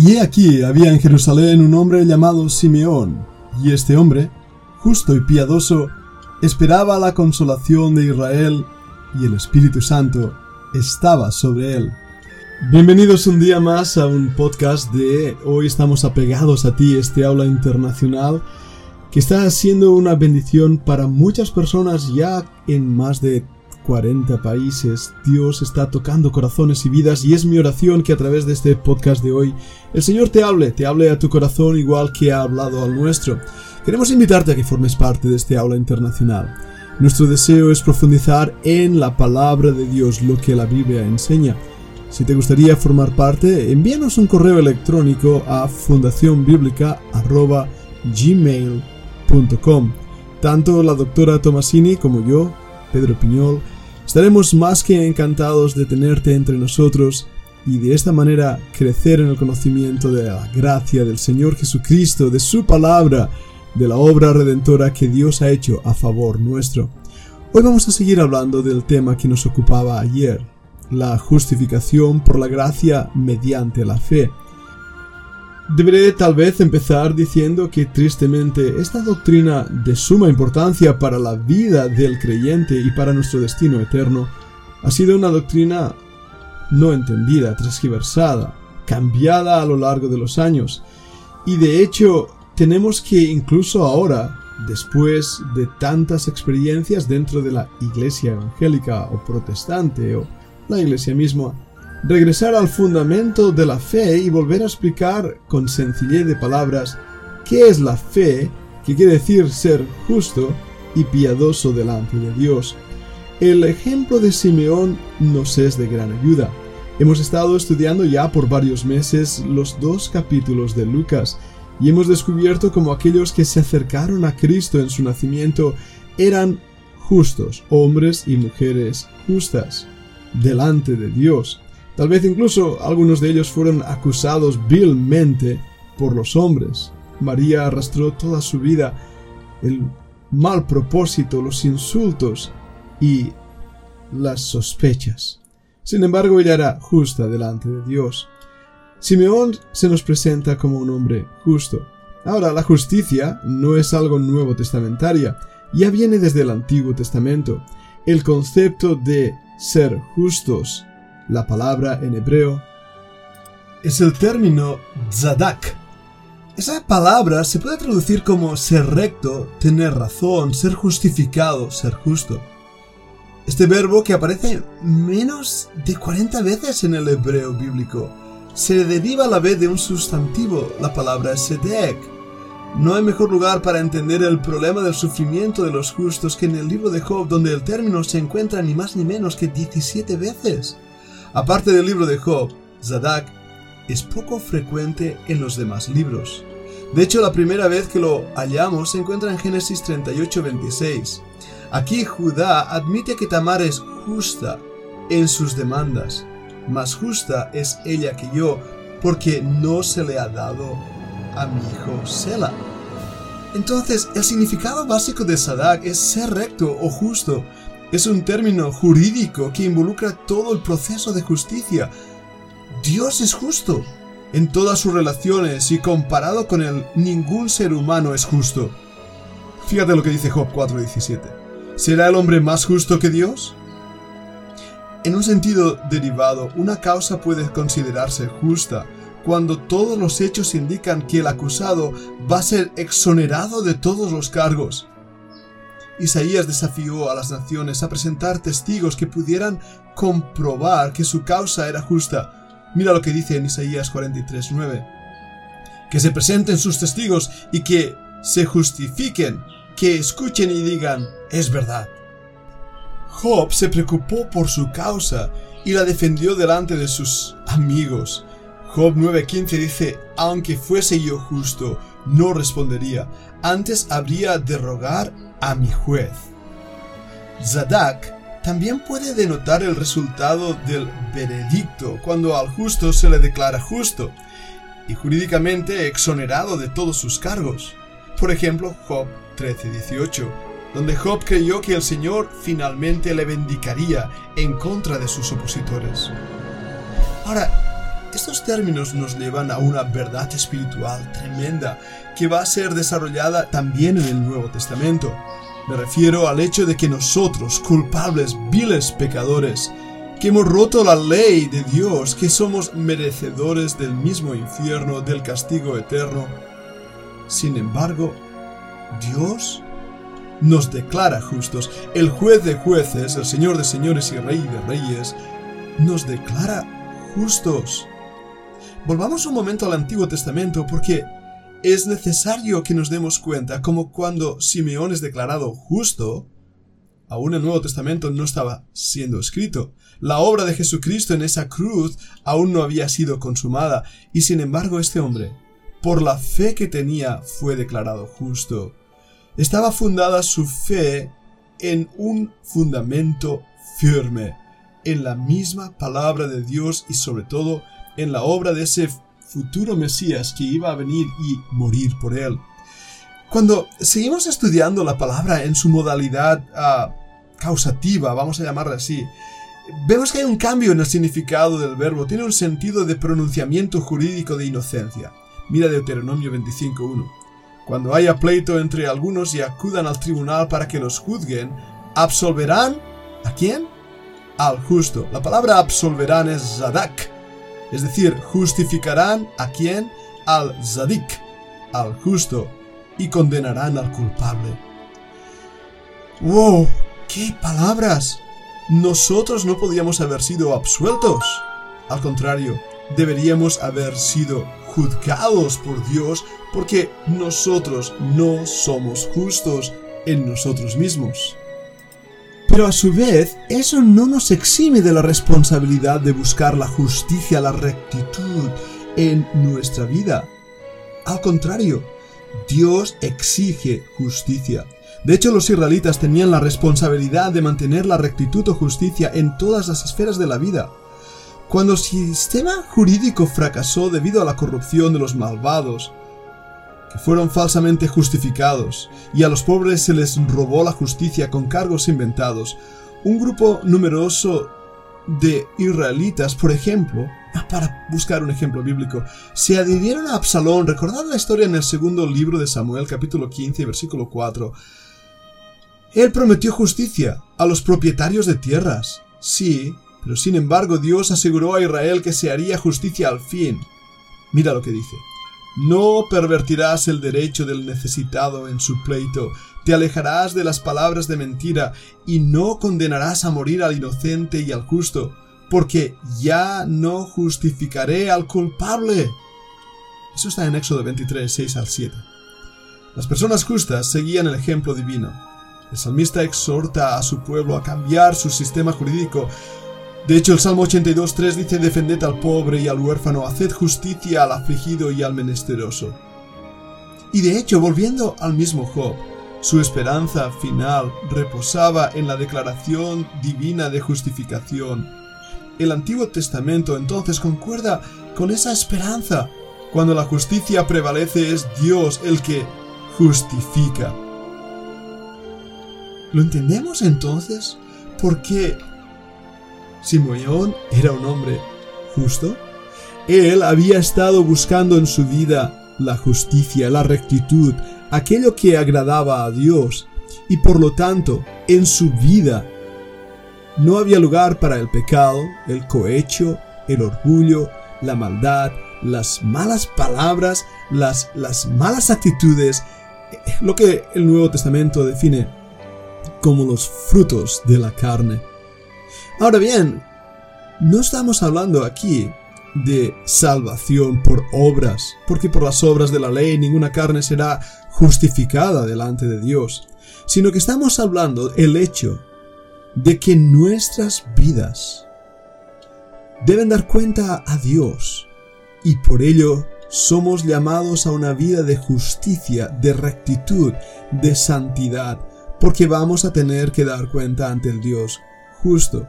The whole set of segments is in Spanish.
Y he aquí había en Jerusalén un hombre llamado Simeón, y este hombre, justo y piadoso, esperaba la consolación de Israel, y el Espíritu Santo estaba sobre él. Bienvenidos un día más a un podcast de Hoy estamos apegados a ti, este aula internacional, que está siendo una bendición para muchas personas ya en más de 40 países. Dios está tocando corazones y vidas y es mi oración que a través de este podcast de hoy el Señor te hable, te hable a tu corazón igual que ha hablado al nuestro. Queremos invitarte a que formes parte de este aula internacional. Nuestro deseo es profundizar en la palabra de Dios, lo que la Biblia enseña. Si te gustaría formar parte, envíanos un correo electrónico a fundacionbiblica.gmail.com. Tanto la doctora Tomasini como yo, Pedro Piñol, Estaremos más que encantados de tenerte entre nosotros y de esta manera crecer en el conocimiento de la gracia del Señor Jesucristo, de su palabra, de la obra redentora que Dios ha hecho a favor nuestro. Hoy vamos a seguir hablando del tema que nos ocupaba ayer, la justificación por la gracia mediante la fe. Deberé tal vez empezar diciendo que tristemente esta doctrina de suma importancia para la vida del creyente y para nuestro destino eterno ha sido una doctrina no entendida, transgiversada, cambiada a lo largo de los años. Y de hecho tenemos que incluso ahora, después de tantas experiencias dentro de la iglesia evangélica o protestante o la iglesia misma, regresar al fundamento de la fe y volver a explicar con sencillez de palabras qué es la fe, que quiere decir ser justo y piadoso delante de Dios. El ejemplo de Simeón nos es de gran ayuda. Hemos estado estudiando ya por varios meses los dos capítulos de Lucas y hemos descubierto cómo aquellos que se acercaron a Cristo en su nacimiento eran justos, hombres y mujeres justas, delante de Dios. Tal vez incluso algunos de ellos fueron acusados vilmente por los hombres. María arrastró toda su vida el mal propósito, los insultos y las sospechas. Sin embargo, ella era justa delante de Dios. Simeón se nos presenta como un hombre justo. Ahora, la justicia no es algo nuevo testamentaria, ya viene desde el Antiguo Testamento. El concepto de ser justos la palabra en hebreo es el término zadak. Esa palabra se puede traducir como ser recto, tener razón, ser justificado, ser justo. Este verbo que aparece menos de 40 veces en el hebreo bíblico se deriva a la vez de un sustantivo, la palabra sedek. No hay mejor lugar para entender el problema del sufrimiento de los justos que en el libro de Job, donde el término se encuentra ni más ni menos que 17 veces. Aparte del libro de Job, Zadak es poco frecuente en los demás libros. De hecho, la primera vez que lo hallamos se encuentra en Génesis 38:26. Aquí Judá admite que Tamar es justa en sus demandas. Más justa es ella que yo, porque no se le ha dado a mi hijo Sela. Entonces, el significado básico de Sadak es ser recto o justo, es un término jurídico que involucra todo el proceso de justicia. Dios es justo en todas sus relaciones y comparado con él, ningún ser humano es justo. Fíjate lo que dice Job 4:17. ¿Será el hombre más justo que Dios? En un sentido derivado, una causa puede considerarse justa cuando todos los hechos indican que el acusado va a ser exonerado de todos los cargos. Isaías desafió a las naciones a presentar testigos que pudieran comprobar que su causa era justa. Mira lo que dice en Isaías 43:9. Que se presenten sus testigos y que se justifiquen, que escuchen y digan, es verdad. Job se preocupó por su causa y la defendió delante de sus amigos. Job 9:15 dice, aunque fuese yo justo, no respondería, antes habría de rogar a mi juez. Zadak también puede denotar el resultado del veredicto cuando al justo se le declara justo y jurídicamente exonerado de todos sus cargos. Por ejemplo, Job 13:18, donde Job creyó que el Señor finalmente le vindicaría en contra de sus opositores. Ahora, estos términos nos llevan a una verdad espiritual tremenda que va a ser desarrollada también en el Nuevo Testamento. Me refiero al hecho de que nosotros, culpables, viles pecadores, que hemos roto la ley de Dios, que somos merecedores del mismo infierno, del castigo eterno. Sin embargo, Dios nos declara justos. El juez de jueces, el Señor de señores y Rey de reyes, nos declara justos. Volvamos un momento al Antiguo Testamento porque es necesario que nos demos cuenta como cuando Simeón es declarado justo, aún el Nuevo Testamento no estaba siendo escrito. La obra de Jesucristo en esa cruz aún no había sido consumada, y sin embargo este hombre, por la fe que tenía, fue declarado justo. Estaba fundada su fe en un fundamento firme, en la misma palabra de Dios y sobre todo en la obra de ese futuro Mesías que iba a venir y morir por él. Cuando seguimos estudiando la palabra en su modalidad ah, causativa, vamos a llamarla así, vemos que hay un cambio en el significado del verbo, tiene un sentido de pronunciamiento jurídico de inocencia. Mira Deuteronomio 25.1. Cuando haya pleito entre algunos y acudan al tribunal para que los juzguen, absolverán ¿a quién? Al justo. La palabra absolverán es zadak, es decir, justificarán a quién? Al zadik, al justo, y condenarán al culpable. ¡Wow! ¡Qué palabras! Nosotros no podíamos haber sido absueltos. Al contrario, deberíamos haber sido juzgados por Dios porque nosotros no somos justos en nosotros mismos. Pero a su vez, eso no nos exime de la responsabilidad de buscar la justicia, la rectitud en nuestra vida. Al contrario, Dios exige justicia. De hecho, los israelitas tenían la responsabilidad de mantener la rectitud o justicia en todas las esferas de la vida. Cuando el sistema jurídico fracasó debido a la corrupción de los malvados, que fueron falsamente justificados, y a los pobres se les robó la justicia con cargos inventados. Un grupo numeroso de israelitas, por ejemplo, ah, para buscar un ejemplo bíblico, se adhirieron a Absalón. Recordad la historia en el segundo libro de Samuel, capítulo 15, versículo 4. Él prometió justicia a los propietarios de tierras. Sí, pero sin embargo Dios aseguró a Israel que se haría justicia al fin. Mira lo que dice. No pervertirás el derecho del necesitado en su pleito, te alejarás de las palabras de mentira, y no condenarás a morir al inocente y al justo, porque ya no justificaré al culpable. Eso está en Éxodo 23, 6 al 7. Las personas justas seguían el ejemplo divino. El salmista exhorta a su pueblo a cambiar su sistema jurídico de hecho, el Salmo 82.3 dice, defended al pobre y al huérfano, haced justicia al afligido y al menesteroso. Y de hecho, volviendo al mismo Job, su esperanza final reposaba en la declaración divina de justificación. El Antiguo Testamento entonces concuerda con esa esperanza. Cuando la justicia prevalece es Dios el que justifica. ¿Lo entendemos entonces? ¿Por qué Simeón era un hombre justo. Él había estado buscando en su vida la justicia, la rectitud, aquello que agradaba a Dios, y por lo tanto, en su vida no había lugar para el pecado, el cohecho, el orgullo, la maldad, las malas palabras, las, las malas actitudes, lo que el Nuevo Testamento define como los frutos de la carne. Ahora bien, no estamos hablando aquí de salvación por obras, porque por las obras de la ley ninguna carne será justificada delante de Dios, sino que estamos hablando del hecho de que nuestras vidas deben dar cuenta a Dios y por ello somos llamados a una vida de justicia, de rectitud, de santidad, porque vamos a tener que dar cuenta ante el Dios justo.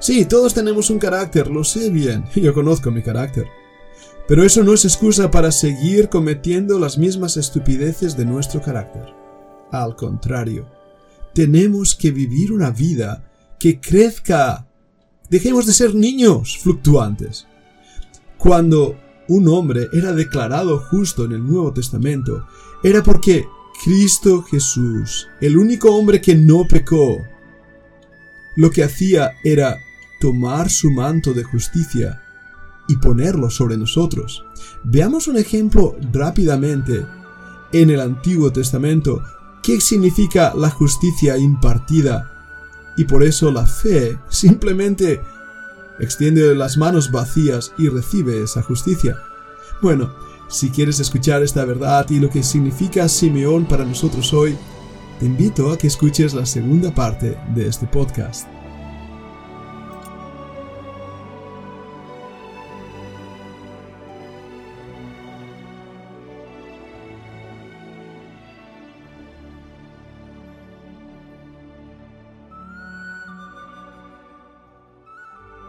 Sí, todos tenemos un carácter, lo sé bien, yo conozco mi carácter. Pero eso no es excusa para seguir cometiendo las mismas estupideces de nuestro carácter. Al contrario, tenemos que vivir una vida que crezca. Dejemos de ser niños fluctuantes. Cuando un hombre era declarado justo en el Nuevo Testamento, era porque Cristo Jesús, el único hombre que no pecó, lo que hacía era tomar su manto de justicia y ponerlo sobre nosotros. Veamos un ejemplo rápidamente en el Antiguo Testamento. ¿Qué significa la justicia impartida? Y por eso la fe simplemente extiende las manos vacías y recibe esa justicia. Bueno, si quieres escuchar esta verdad y lo que significa Simeón para nosotros hoy, te invito a que escuches la segunda parte de este podcast.